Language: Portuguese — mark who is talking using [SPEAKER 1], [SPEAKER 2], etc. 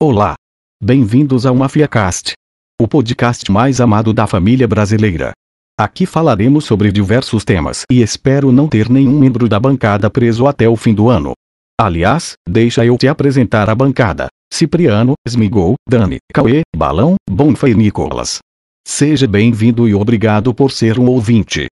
[SPEAKER 1] Olá. Bem-vindos ao MafiaCast, o podcast mais amado da família brasileira. Aqui falaremos sobre diversos temas e espero não ter nenhum membro da bancada preso até o fim do ano. Aliás, deixa eu te apresentar a bancada. Cipriano, Smigol, Dani, Cauê, Balão, Bonfa e Nicolas. Seja bem-vindo e obrigado por ser um ouvinte.